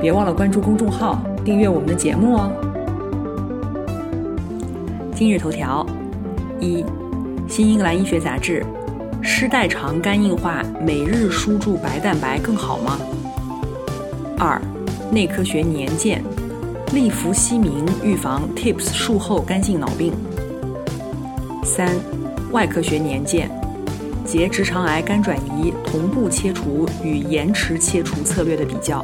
别忘了关注公众号，订阅我们的节目哦。今日头条：一，《新英格兰医学杂志》，湿代偿肝硬化每日输注白蛋白更好吗？二，《内科学年鉴》，利福西明预防 TIPS 术后肝性脑病。三，《外科学年鉴》，结直肠癌肝转移同步切除与延迟切除策略的比较。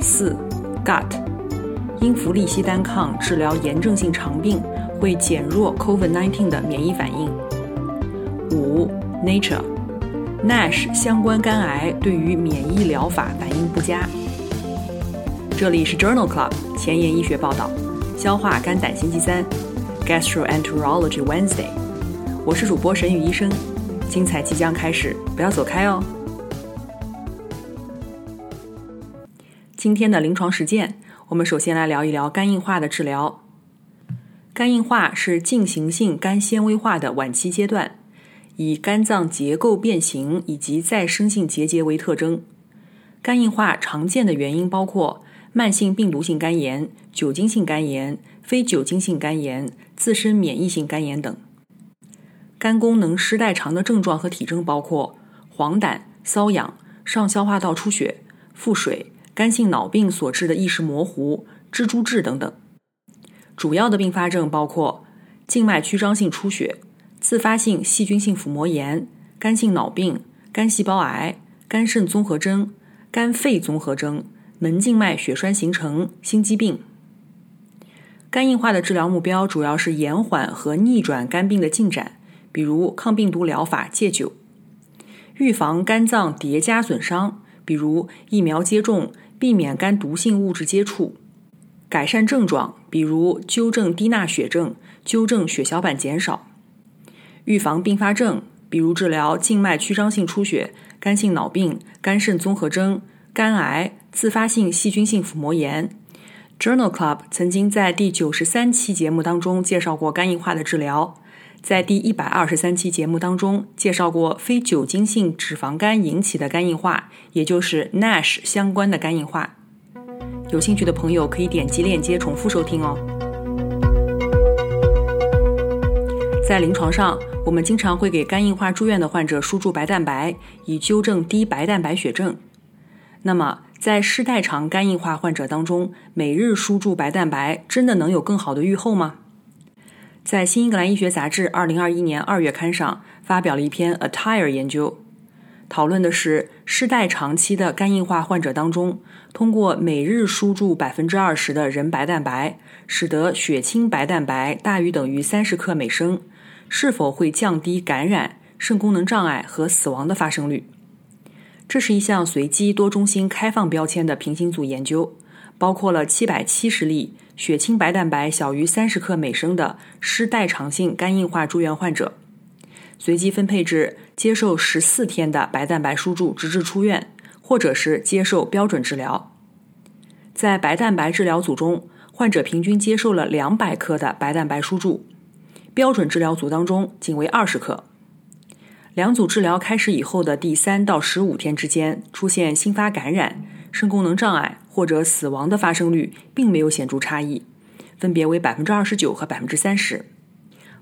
四，gut，英氟利西单抗治疗炎症性肠病会减弱 COVID-19 的免疫反应。五，Nature，NASH 相关肝癌对于免疫疗法反应不佳。这里是 Journal Club 前沿医学报道，消化肝胆星期三，Gastroenterology Wednesday，我是主播沈宇医生，精彩即将开始，不要走开哦。今天的临床实践，我们首先来聊一聊肝硬化的治疗。肝硬化是进行性肝纤维化的晚期阶段，以肝脏结构变形以及再生性结节为特征。肝硬化常见的原因包括慢性病毒性肝炎、酒精性肝炎、非酒精性肝炎、自身免疫性肝炎等。肝功能失代偿的症状和体征包括黄疸、瘙痒、上消化道出血、腹水。肝性脑病所致的意识模糊、蜘蛛痣等等，主要的并发症包括静脉曲张性出血、自发性细菌性腹膜炎、肝性脑病、肝细胞癌、肝肾综合征、肝肺综合征、门静脉血栓形成、心肌病。肝硬化的治疗目标主要是延缓和逆转肝病的进展，比如抗病毒疗法、戒酒；预防肝脏叠加损伤，比如疫苗接种。避免肝毒性物质接触，改善症状，比如纠正低钠血症、纠正血小板减少；预防并发症，比如治疗静脉曲张性出血、肝性脑病、肝肾综合征、肝癌、自发性细菌性腹膜炎。Journal Club 曾经在第九十三期节目当中介绍过肝硬化的治疗。在第一百二十三期节目当中，介绍过非酒精性脂肪肝引起的肝硬化，也就是 NASH 相关的肝硬化。有兴趣的朋友可以点击链接重复收听哦。在临床上，我们经常会给肝硬化住院的患者输注白蛋白，以纠正低白蛋白血症。那么，在失代偿肝硬化患者当中，每日输注白蛋白真的能有更好的预后吗？在《新英格兰医学杂志》二零二一年二月刊上发表了一篇 ATTIRE 研究，讨论的是失代长期的肝硬化患者当中，通过每日输注百分之二十的人白蛋白，使得血清白蛋白大于等于三十克每升，是否会降低感染、肾功能障碍和死亡的发生率。这是一项随机多中心开放标签的平行组研究，包括了七百七十例。血清白蛋白小于三十克每升的失代偿性肝硬化住院患者，随机分配至接受十四天的白蛋白输注直至出院，或者是接受标准治疗。在白蛋白治疗组中，患者平均接受了两百克的白蛋白输注，标准治疗组当中仅为二十克。两组治疗开始以后的第三到十五天之间，出现新发感染。肾功能障碍或者死亡的发生率并没有显著差异，分别为百分之二十九和百分之三十。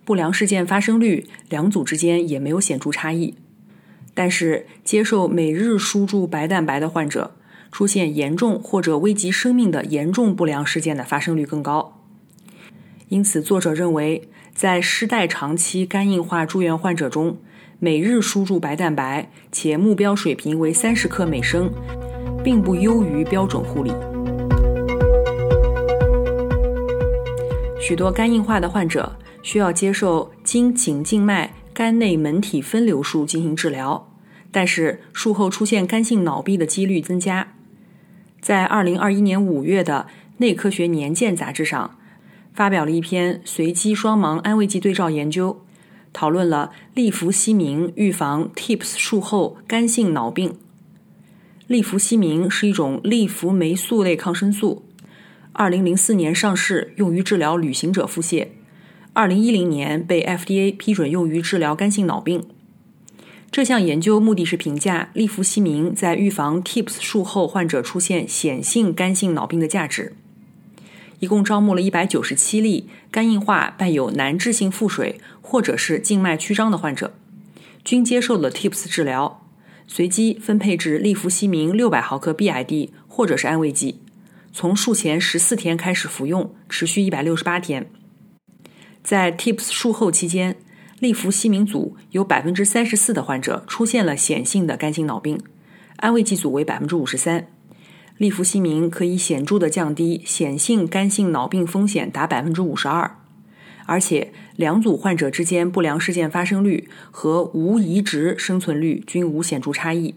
不良事件发生率两组之间也没有显著差异，但是接受每日输注白蛋白的患者，出现严重或者危及生命的严重不良事件的发生率更高。因此，作者认为，在失代长期肝硬化住院患者中，每日输注白蛋白且目标水平为三十克每升。并不优于标准护理。许多肝硬化的患者需要接受经颈静脉肝内门体分流术进行治疗，但是术后出现肝性脑壁的几率增加。在二零二一年五月的《内科学年鉴》杂志上，发表了一篇随机双盲安慰剂对照研究，讨论了利福西明预防 TIPS 术后肝性脑病。利福西明是一种利福霉素类抗生素，二零零四年上市，用于治疗旅行者腹泻，二零一零年被 FDA 批准用于治疗肝性脑病。这项研究目的是评价利福西明在预防 TIPS 术后患者出现显性肝性脑病的价值。一共招募了一百九十七例肝硬化伴有难治性腹水或者是静脉曲张的患者，均接受了 TIPS 治疗，随机分配至利福西明六百毫克 BID 或者是安慰剂，从术前十四天开始服用，持续一百六十八天。在 TIPS 术后期间。利福西明组有百分之三十四的患者出现了显性的肝性脑病，安慰剂组为百分之五十三。利福西明可以显著的降低显性肝性脑病风险达百分之五十二，而且两组患者之间不良事件发生率和无移植生存率均无显著差异。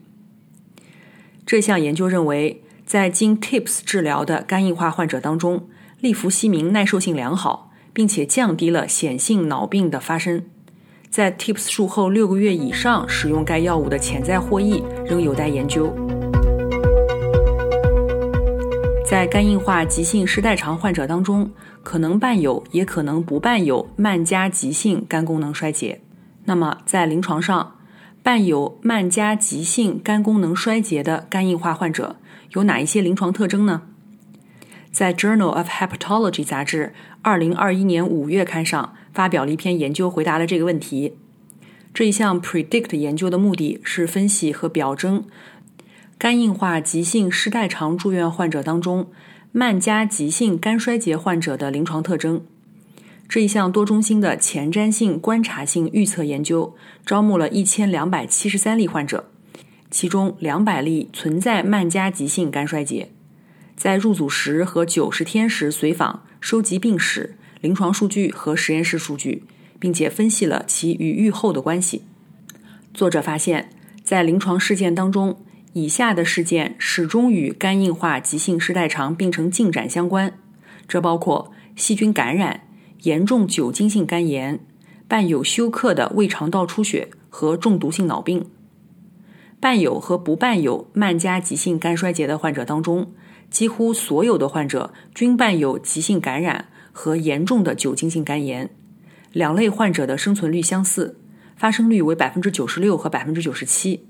这项研究认为，在经 TIPS 治疗的肝硬化患者当中，利福西明耐受性良好，并且降低了显性脑病的发生。在 TIPS 术后六个月以上使用该药物的潜在获益仍有待研究。在肝硬化急性失代偿患者当中，可能伴有也可能不伴有慢加急性肝功能衰竭。那么，在临床上，伴有慢加急性肝功能衰竭的肝硬化患者有哪一些临床特征呢？在《Journal of Hepatology》杂志二零二一年五月刊上。发表了一篇研究，回答了这个问题。这一项 PREDICT 研究的目的是分析和表征肝硬化急性失代偿住院患者当中慢加急性肝衰竭患者的临床特征。这一项多中心的前瞻性观察性预测研究招募了一千两百七十三例患者，其中两百例存在慢加急性肝衰竭，在入组时和九十天时随访，收集病史。临床数据和实验室数据，并且分析了其与预后的关系。作者发现，在临床事件当中，以下的事件始终与肝硬化急性失代偿病程进展相关，这包括细菌感染、严重酒精性肝炎、伴有休克的胃肠道出血和中毒性脑病。伴有和不伴有慢加急性肝衰竭的患者当中，几乎所有的患者均伴有急性感染。和严重的酒精性肝炎，两类患者的生存率相似，发生率为百分之九十六和百分之九十七。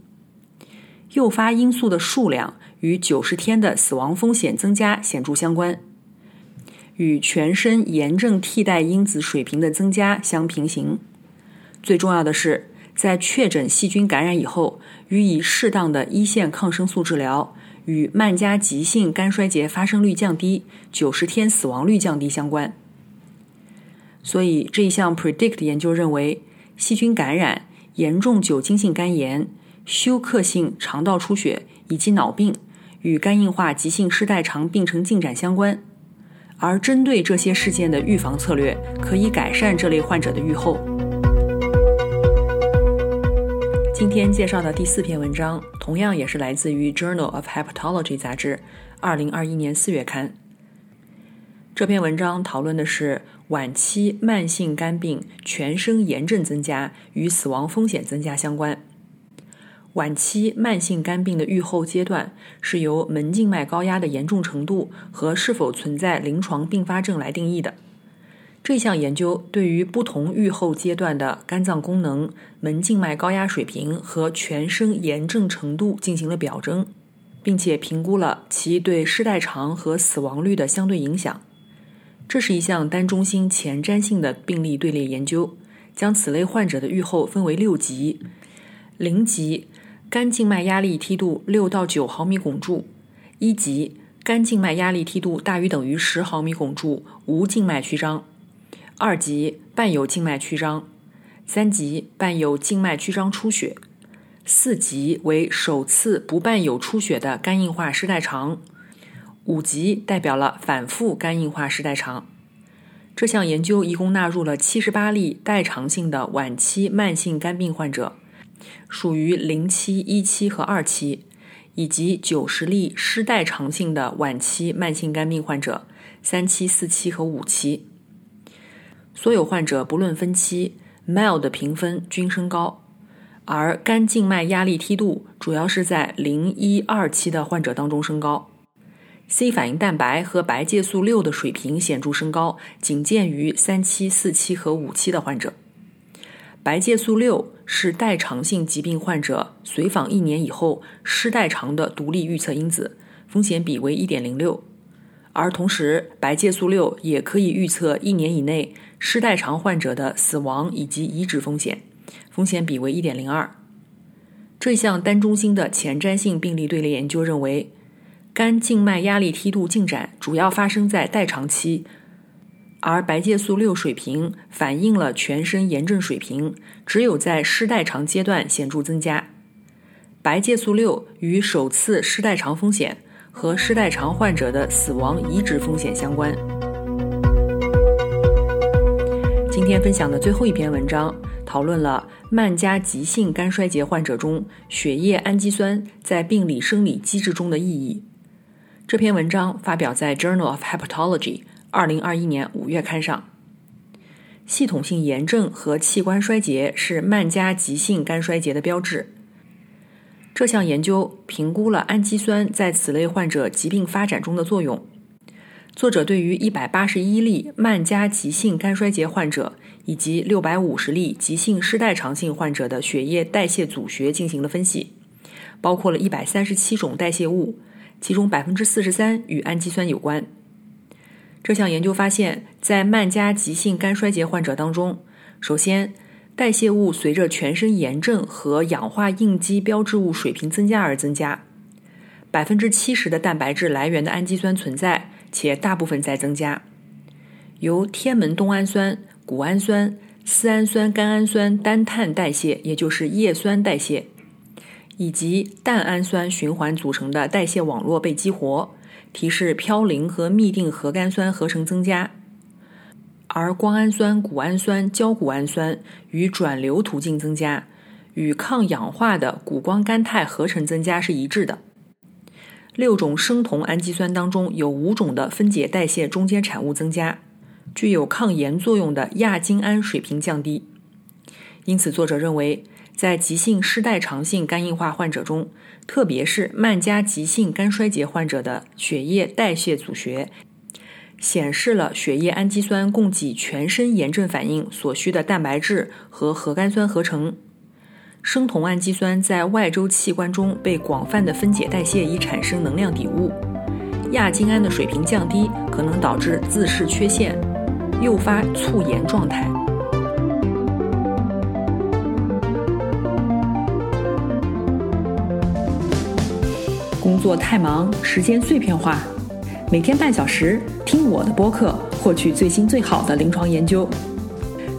诱发因素的数量与九十天的死亡风险增加显著相关，与全身炎症替代因子水平的增加相平行。最重要的是，在确诊细菌感染以后，予以适当的一线抗生素治疗。与慢加急性肝衰竭发生率降低、九十天死亡率降低相关。所以这一项 PREDICT 研究认为，细菌感染、严重酒精性肝炎、休克性肠道出血以及脑病与肝硬化急性失代偿病程进展相关。而针对这些事件的预防策略，可以改善这类患者的预后。今天介绍的第四篇文章，同样也是来自于《Journal of Hepatology》杂志，二零二一年四月刊。这篇文章讨论的是晚期慢性肝病全身炎症增加与死亡风险增加相关。晚期慢性肝病的预后阶段是由门静脉高压的严重程度和是否存在临床并发症来定义的。这项研究对于不同预后阶段的肝脏功能、门静脉高压水平和全身炎症程度进行了表征，并且评估了其对失代偿和死亡率的相对影响。这是一项单中心前瞻性的病例队列研究，将此类患者的预后分为六级：零级肝静脉压力梯度六到九毫米汞柱；一级肝静脉压力梯度大于等于十毫米汞柱，无静脉曲张。二级伴有静脉曲张，三级伴有静脉曲张出血，四级为首次不伴有出血的肝硬化失代偿，五级代表了反复肝硬化失代偿。这项研究一共纳入了七十八例代偿性的晚期慢性肝病患者，属于零期、一期和二期，以及九十例失代偿性的晚期慢性肝病患者，三期、四期和五期。所有患者不论分期，MILD 的评分均升高，而肝静脉压力梯度主要是在零一二期的患者当中升高。C 反应蛋白和白介素六的水平显著升高，仅见于三期、四期和五期的患者。白介素六是代偿性疾病患者随访一年以后失代偿的独立预测因子，风险比为一点零六。而同时，白介素六也可以预测一年以内失代偿患者的死亡以及移植风险，风险比为一点零二。这项单中心的前瞻性病例队列研究认为。肝静脉压力梯度进展主要发生在代偿期，而白介素六水平反映了全身炎症水平，只有在失代偿阶段显著增加。白介素六与首次失代偿风险和失代偿患者的死亡移植风险相关。今天分享的最后一篇文章讨论了慢加急性肝衰竭患者中血液氨基酸在病理生理机制中的意义。这篇文章发表在《Journal of Hepatology》二零二一年五月刊上。系统性炎症和器官衰竭是慢加急性肝衰竭的标志。这项研究评估了氨基酸在此类患者疾病发展中的作用。作者对于一百八十一例慢加急性肝衰竭患者以及六百五十例急性失代偿性患者的血液代谢组学进行了分析，包括了一百三十七种代谢物。其中百分之四十三与氨基酸有关。这项研究发现，在慢加急性肝衰竭患者当中，首先，代谢物随着全身炎症和氧化应激标志物水平增加而增加。百分之七十的蛋白质来源的氨基酸存在，且大部分在增加。由天门冬氨酸、谷氨酸、丝氨酸甘氨酸单碳代谢，也就是叶酸代谢。以及蛋氨酸循环组成的代谢网络被激活，提示嘌呤和嘧啶核苷酸合成增加，而胱氨酸、谷氨酸、焦谷氨酸与转流途径增加，与抗氧化的谷胱甘肽合成增加是一致的。六种生酮氨基酸当中有五种的分解代谢中间产物增加，具有抗炎作用的亚精胺水平降低。因此，作者认为。在急性失代偿性肝硬化患者中，特别是慢加急性肝衰竭患者的血液代谢组学显示了血液氨基酸供给全身炎症反应所需的蛋白质和核苷酸合成。生酮氨基酸在外周器官中被广泛的分解代谢，以产生能量底物。亚精胺的水平降低可能导致自噬缺陷，诱发促炎状态。作太忙，时间碎片化，每天半小时听我的播客，获取最新最好的临床研究。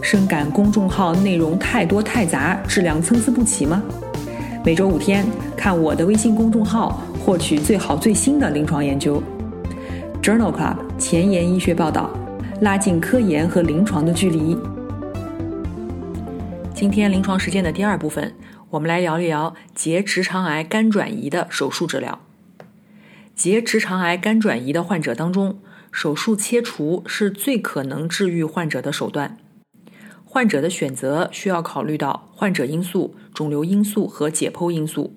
深感公众号内容太多太杂，质量参差不齐吗？每周五天看我的微信公众号，获取最好最新的临床研究。Journal Club 前沿医学报道，拉近科研和临床的距离。今天临床实践的第二部分。我们来聊一聊结直肠癌肝转移的手术治疗。结直肠癌肝转移的患者当中，手术切除是最可能治愈患者的手段。患者的选择需要考虑到患者因素、肿瘤因素和解剖因素，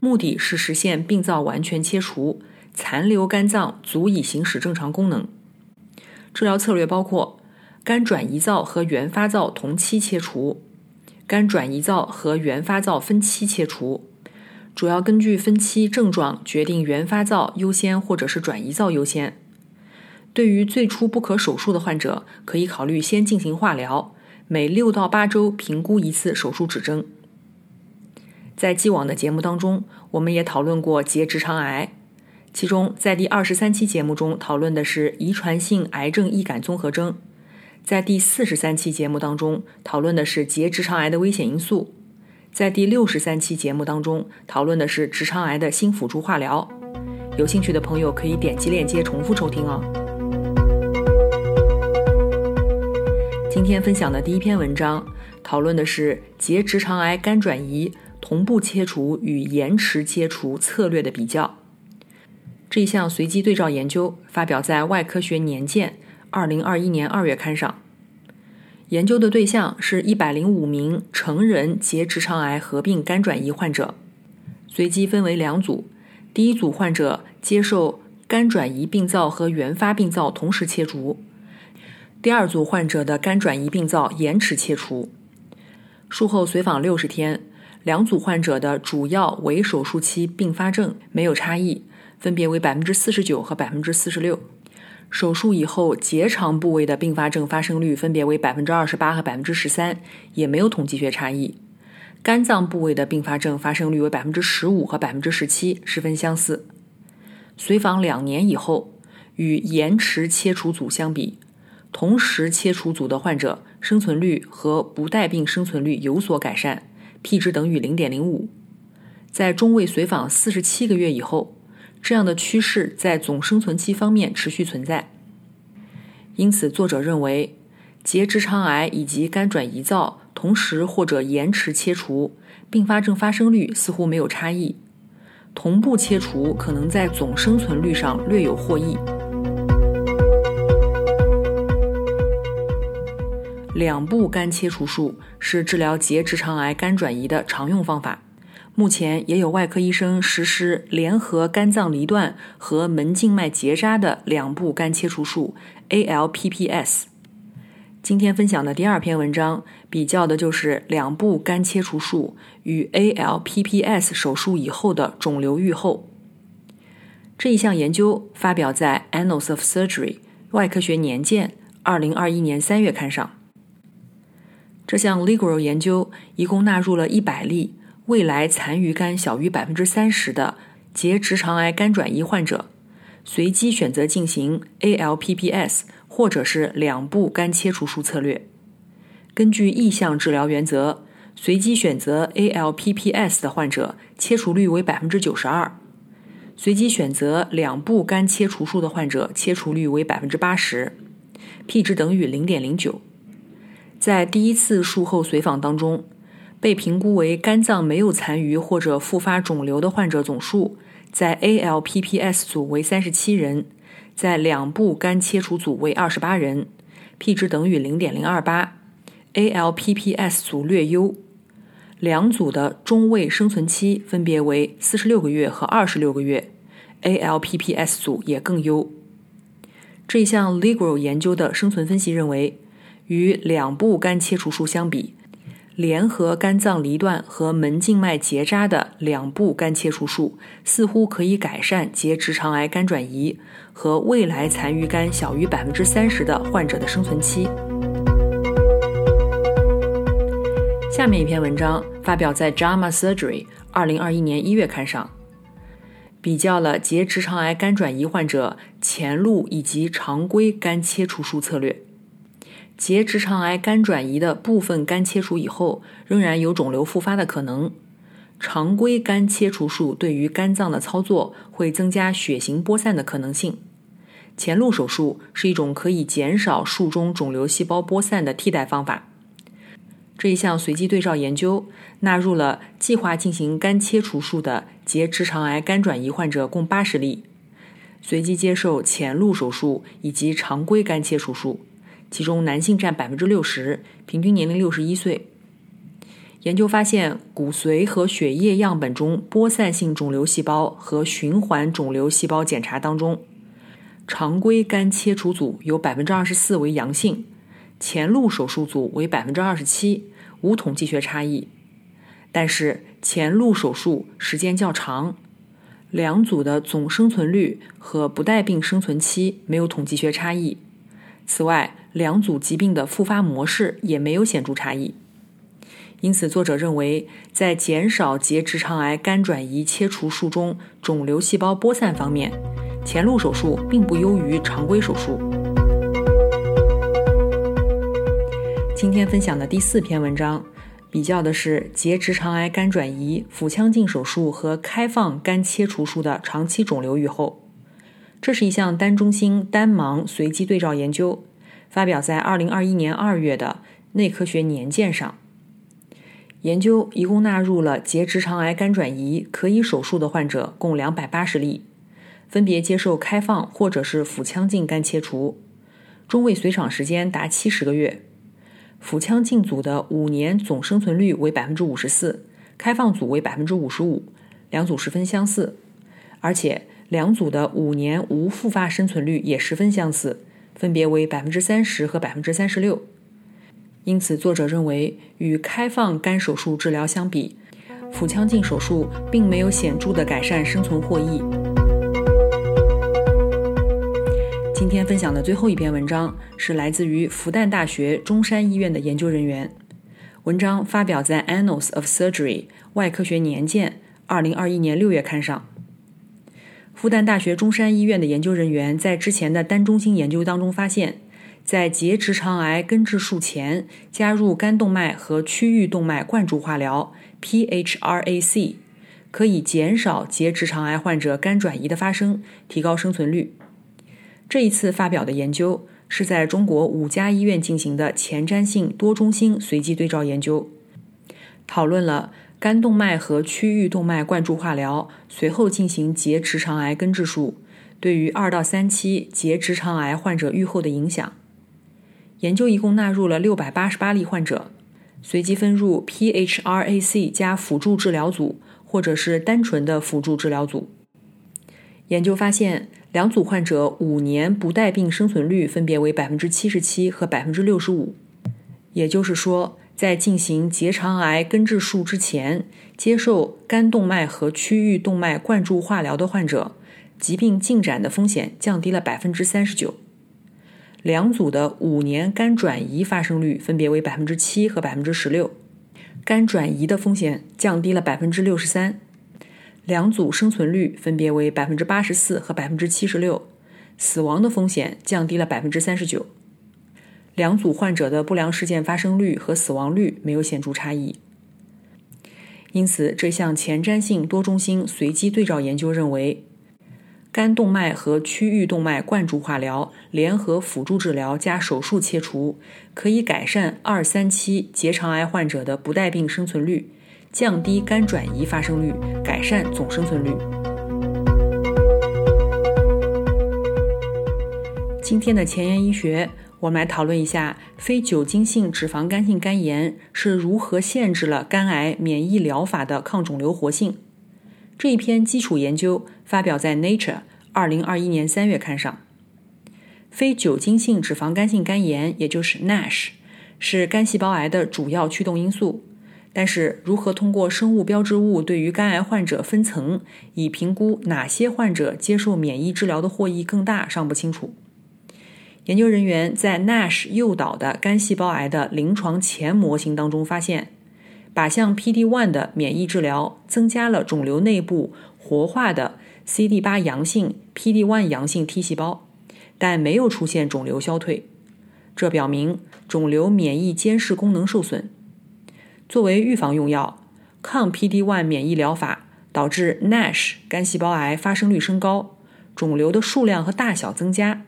目的是实现病灶完全切除，残留肝脏足以行使正常功能。治疗策略包括肝转移灶和原发灶同期切除。肝转移灶和原发灶分期切除，主要根据分期症状决定原发灶优先或者是转移灶优先。对于最初不可手术的患者，可以考虑先进行化疗，每六到八周评估一次手术指征。在既往的节目当中，我们也讨论过结直肠癌，其中在第二十三期节目中讨论的是遗传性癌症易感综合征。在第四十三期节目当中讨论的是结直肠癌的危险因素，在第六十三期节目当中讨论的是直肠癌的新辅助化疗。有兴趣的朋友可以点击链接重复收听哦。今天分享的第一篇文章讨论的是结直肠癌肝转移同步切除与延迟切除策略的比较。这项随机对照研究发表在《外科学年鉴》二零二一年二月刊上。研究的对象是一百零五名成人结直肠癌合并肝转移患者，随机分为两组。第一组患者接受肝转移病灶和原发病灶同时切除，第二组患者的肝转移病灶延迟切除。术后随访六十天，两组患者的主要围手术期并发症没有差异，分别为百分之四十九和百分之四十六。手术以后结肠部位的并发症发生率分别为百分之二十八和百分之十三，也没有统计学差异。肝脏部位的并发症发生率为百分之十五和百分之十七，十分相似。随访两年以后，与延迟切除组相比，同时切除组的患者生存率和不带病生存率有所改善，p 值等于零点零五。在中位随访四十七个月以后。这样的趋势在总生存期方面持续存在，因此作者认为，结直肠癌以及肝转移灶同时或者延迟切除，并发症发生率似乎没有差异，同步切除可能在总生存率上略有获益。两步肝切除术是治疗结直肠癌肝转移的常用方法。目前也有外科医生实施联合肝脏离断和门静脉结扎的两步肝切除术 （ALPPS）。今天分享的第二篇文章比较的就是两步肝切除术与 ALPPS 手术以后的肿瘤预后。这一项研究发表在《Annals of Surgery》外科学年鉴二零二一年三月刊上。这项 Ligro 研究一共纳入了一百例。未来残余肝小于百分之三十的结直肠癌肝转移患者，随机选择进行 ALPPS 或者是两步肝切除术策略。根据意向治疗原则，随机选择 ALPPS 的患者切除率为百分之九十二；随机选择两步肝切除术的患者切除率为百分之八十，p 值等于零点零九。在第一次术后随访当中。被评估为肝脏没有残余或者复发肿瘤的患者总数，在 ALPPS 组为三十七人，在两部肝切除组为二十八人，p 值等于零点零二八，ALPPS 组略优。两组的中位生存期分别为四十六个月和二十六个月，ALPPS 组也更优。这项 Ligro 研究的生存分析认为，与两部肝切除术相比。联合肝脏离断和门静脉结扎的两步肝切除术，似乎可以改善结直肠癌肝转移和未来残余肝小于百分之三十的患者的生存期。下面一篇文章发表在《JAMA Surgery》二零二一年一月刊上，比较了结直肠癌肝转移患者前路以及常规肝切除术策略。结直肠癌肝转移的部分肝切除以后，仍然有肿瘤复发的可能。常规肝切除术对于肝脏的操作会增加血型播散的可能性。前路手术是一种可以减少术中肿瘤细胞播散的替代方法。这一项随机对照研究纳入了计划进行肝切除术的结直肠癌肝转移患者共八十例，随机接受前路手术以及常规肝切除术。其中男性占百分之六十，平均年龄六十一岁。研究发现，骨髓和血液样本中播散性肿瘤细胞和循环肿瘤细胞检查当中，常规肝切除组有百分之二十四为阳性，前路手术组为百分之二十七，无统计学差异。但是前路手术时间较长，两组的总生存率和不带病生存期没有统计学差异。此外，两组疾病的复发模式也没有显著差异，因此作者认为，在减少结直肠癌肝转移切除术中肿瘤细胞播散方面，前路手术并不优于常规手术。今天分享的第四篇文章，比较的是结直肠癌肝转移腹腔镜手术和开放肝切除术的长期肿瘤预后。这是一项单中心单盲随机对照研究。发表在二零二一年二月的《内科学年鉴》上，研究一共纳入了结直肠癌肝转移可以手术的患者共两百八十例，分别接受开放或者是腹腔镜肝切除，中位随场时间达七十个月。腹腔镜组的五年总生存率为百分之五十四，开放组为百分之五十五，两组十分相似，而且两组的五年无复发生存率也十分相似，分别为百分之三十和百分之三十六。因此，作者认为，与开放肝手术治疗相比，腹腔镜手术并没有显著的改善生存获益。今天分享的最后一篇文章是来自于复旦大学中山医院的研究人员，文章发表在《Annals of Surgery 外科学年鉴》二零二一年六月刊上。复旦大学中山医院的研究人员在之前的单中心研究当中发现。在结直肠癌根治术前，加入肝动脉和区域动脉灌注化疗 （PHRAC） 可以减少结直肠癌患者肝转移的发生，提高生存率。这一次发表的研究是在中国五家医院进行的前瞻性多中心随机对照研究，讨论了肝动脉和区域动脉灌注化疗随后进行结直肠癌根治术对于二到三期结直肠癌患者预后的影响。研究一共纳入了六百八十八例患者，随机分入 PHRAC 加辅助治疗组，或者是单纯的辅助治疗组。研究发现，两组患者五年不带病生存率分别为百分之七十七和百分之六十五。也就是说，在进行结肠癌根治术之前，接受肝动脉和区域动脉灌注化疗的患者，疾病进展的风险降低了百分之三十九。两组的五年肝转移发生率分别为百分之七和百分之十六，肝转移的风险降低了百分之六十三。两组生存率分别为百分之八十四和百分之七十六，死亡的风险降低了百分之三十九。两组患者的不良事件发生率和死亡率没有显著差异。因此，这项前瞻性多中心随机对照研究认为。肝动脉和区域动脉灌注化疗联合辅助治疗加手术切除，可以改善二三期结肠癌患者的不带病生存率，降低肝转移发生率，改善总生存率。今天的前沿医学，我们来讨论一下非酒精性脂肪肝性肝炎是如何限制了肝癌免疫疗法的抗肿瘤活性。这一篇基础研究发表在《Nature》二零二一年三月刊上。非酒精性脂肪肝性肝炎，也就是 NASH，是肝细胞癌的主要驱动因素。但是，如何通过生物标志物对于肝癌患者分层，以评估哪些患者接受免疫治疗的获益更大，尚不清楚。研究人员在 NASH 诱导的肝细胞癌的临床前模型当中发现。靶向 PD-1 的免疫治疗增加了肿瘤内部活化的 CD8 阳性 PD-1 阳性 T 细胞，但没有出现肿瘤消退。这表明肿瘤免疫监视功能受损。作为预防用药，抗 PD-1 免疫疗法导致 NASH 肝细胞癌发生率升高，肿瘤的数量和大小增加。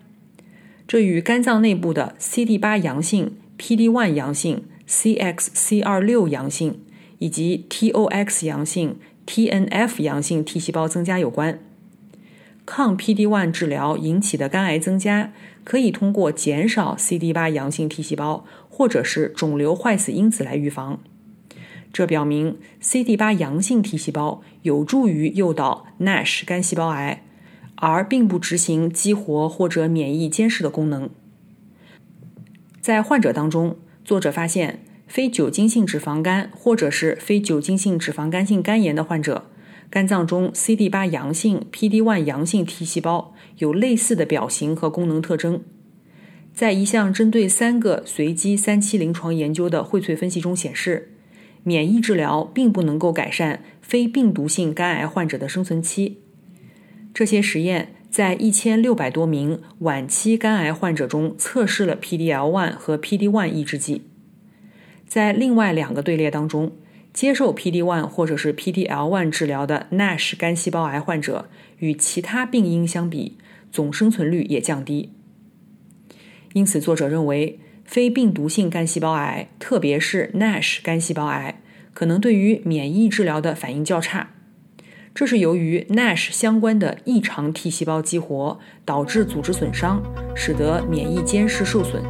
这与肝脏内部的 CD8 阳性 PD-1 阳性。CXCR6 阳性以及 TOX 阳性、TNF 阳性 T 细胞增加有关。抗 PD-1 治疗引起的肝癌增加，可以通过减少 CD8 阳性 T 细胞或者是肿瘤坏死因子来预防。这表明 CD8 阳性 T 细胞有助于诱导 NASH 肝细胞癌，而并不执行激活或者免疫监视的功能。在患者当中。作者发现，非酒精性脂肪肝或者是非酒精性脂肪肝性肝炎的患者，肝脏中 CD8 阳性、PD one 阳性 T 细胞有类似的表型和功能特征。在一项针对三个随机三期临床研究的荟萃分析中显示，免疫治疗并不能够改善非病毒性肝癌患者的生存期。这些实验。在一千六百多名晚期肝癌患者中测试了 PD-L1 和 PD-1 抑制剂。在另外两个队列当中，接受 PD-1 或者是 PD-L1 治疗的 NASH 肝细胞癌患者与其他病因相比，总生存率也降低。因此，作者认为非病毒性肝细胞癌，特别是 NASH 肝细胞癌，可能对于免疫治疗的反应较差。这是由于 NASH 相关的异常 T 细胞激活导致组织损伤，使得免疫监视受损。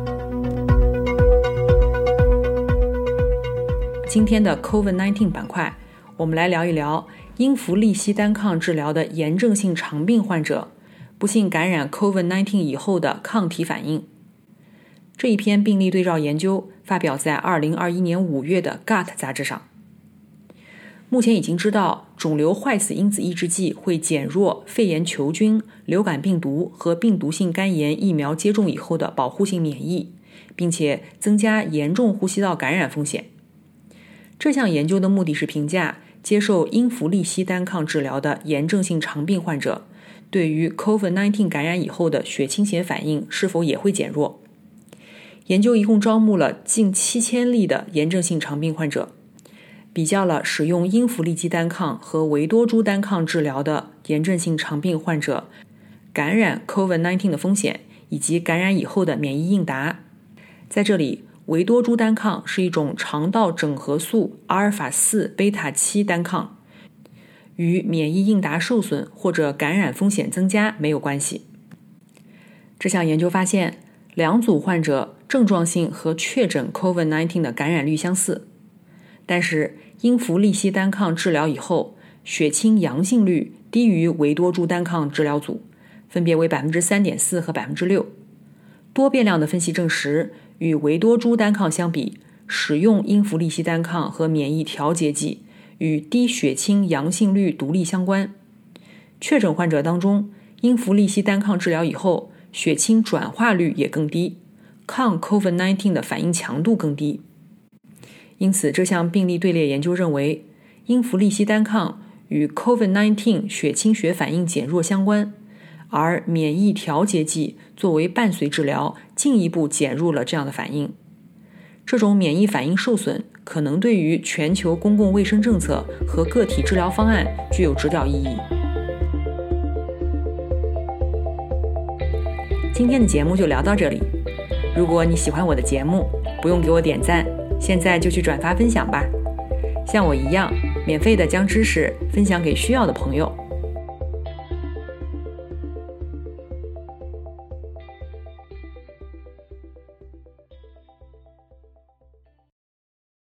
今天的 COVID-19 板块，我们来聊一聊英弗利西单抗治疗的炎症性肠病患者不幸感染 COVID-19 以后的抗体反应。这一篇病例对照研究发表在2021年5月的《Gut》杂志上。目前已经知道，肿瘤坏死因子抑制剂会减弱肺炎球菌、流感病毒和病毒性肝炎疫苗接种以后的保护性免疫，并且增加严重呼吸道感染风险。这项研究的目的是评价接受英弗利西单抗治疗的炎症性肠病患者对于 COVID-19 感染以后的血清学反应是否也会减弱。研究一共招募了近七千例的炎症性肠病患者。比较了使用英弗利基单抗和维多珠单抗治疗的炎症性肠病患者感染 COVID-19 的风险以及感染以后的免疫应答。在这里，维多珠单抗是一种肠道整合素阿尔法四贝塔七单抗，与免疫应答受损或者感染风险增加没有关系。这项研究发现，两组患者症状性和确诊 COVID-19 的感染率相似，但是。英弗利西单抗治疗以后，血清阳性率低于维多珠单抗治疗组，分别为百分之三点四和百分之六。多变量的分析证实，与维多珠单抗相比，使用英弗利西单抗和免疫调节剂与低血清阳性率独立相关。确诊患者当中，英弗利西单抗治疗以后，血清转化率也更低，抗 COVID-19 的反应强度更低。因此，这项病例队列研究认为，英弗利西单抗与 COVID-19 血清学反应减弱相关，而免疫调节剂作为伴随治疗，进一步减弱了这样的反应。这种免疫反应受损可能对于全球公共卫生政策和个体治疗方案具有指导意义。今天的节目就聊到这里。如果你喜欢我的节目，不用给我点赞。现在就去转发分享吧，像我一样，免费的将知识分享给需要的朋友。